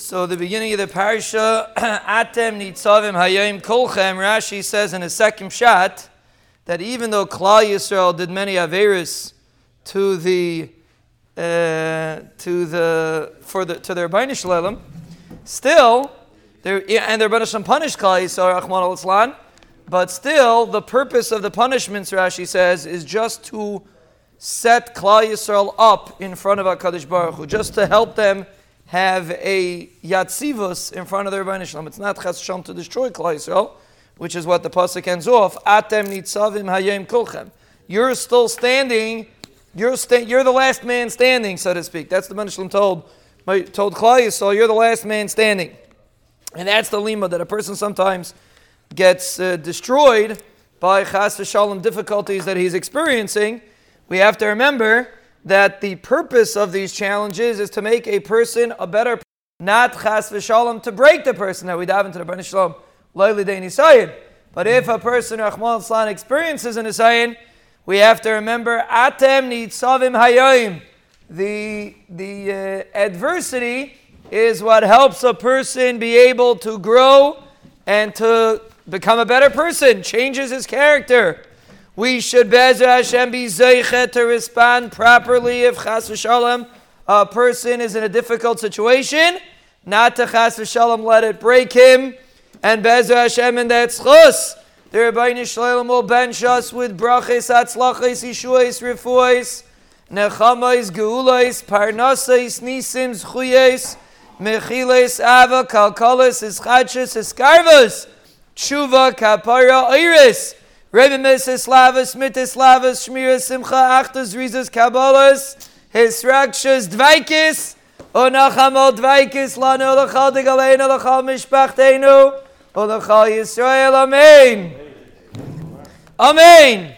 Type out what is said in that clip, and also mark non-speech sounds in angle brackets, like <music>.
So the beginning of the parsha, <clears throat> Atem nitzavim hayim kolchem, Rashi says in the second shot that even though Klal Yisrael did many averis to the uh, to the for the to their Bainish Lelim, still there and their Bainish punished Klal Yisrael Rahman al but still the purpose of the punishments Rashi says is just to set Klal Yisrael up in front of Hakadosh Baruch Hu, just to help them have a yatzivus in front of their Rebbeinu Shalom. It's not chas to destroy Klal Yisrael, which is what the pasuk ends off. Atem nitzavim hayem kulchem. You're still standing. You're sta- You're the last man standing, so to speak. That's the Rebbeinu Shalom told told Klal Yisrael. You're the last man standing, and that's the lima that a person sometimes gets uh, destroyed by chas v'shalom difficulties that he's experiencing. We have to remember that the purpose of these challenges is to make a person a better person, not chas v'shalom to break the person that we dive into the Baruch Shalom loyally dein But if a person Rahman Slan experiences an isayin, we have to remember atem nitzavim hayoim. The the uh, adversity is what helps a person be able to grow and to become a better person, changes his character. We should Bezer Hashem be zeichet to respond properly if chas v'shalom a person is in a difficult situation, not to chas v'shalom let it break him, and Bezer Hashem in that schus. The Rebbeinu Shalom will bench us with brachis, atzlachis, yishuais, refuais, nechamais, geulais, parnasais, nisims, chuyais, mechiles, ava, kalkalis, ischachis, iskarvas, tshuva, kapara, iris, Rebimis Islavas, Mitislavas, Shmira Simcha, Achtas, Rizas, Kabbalas, Hisrakshas, Dvaikis, Onachamol Dvaikis, Lano Lachal Digalena, Lachal Mishpachtenu, Olachal Yisrael, Amen. Amen.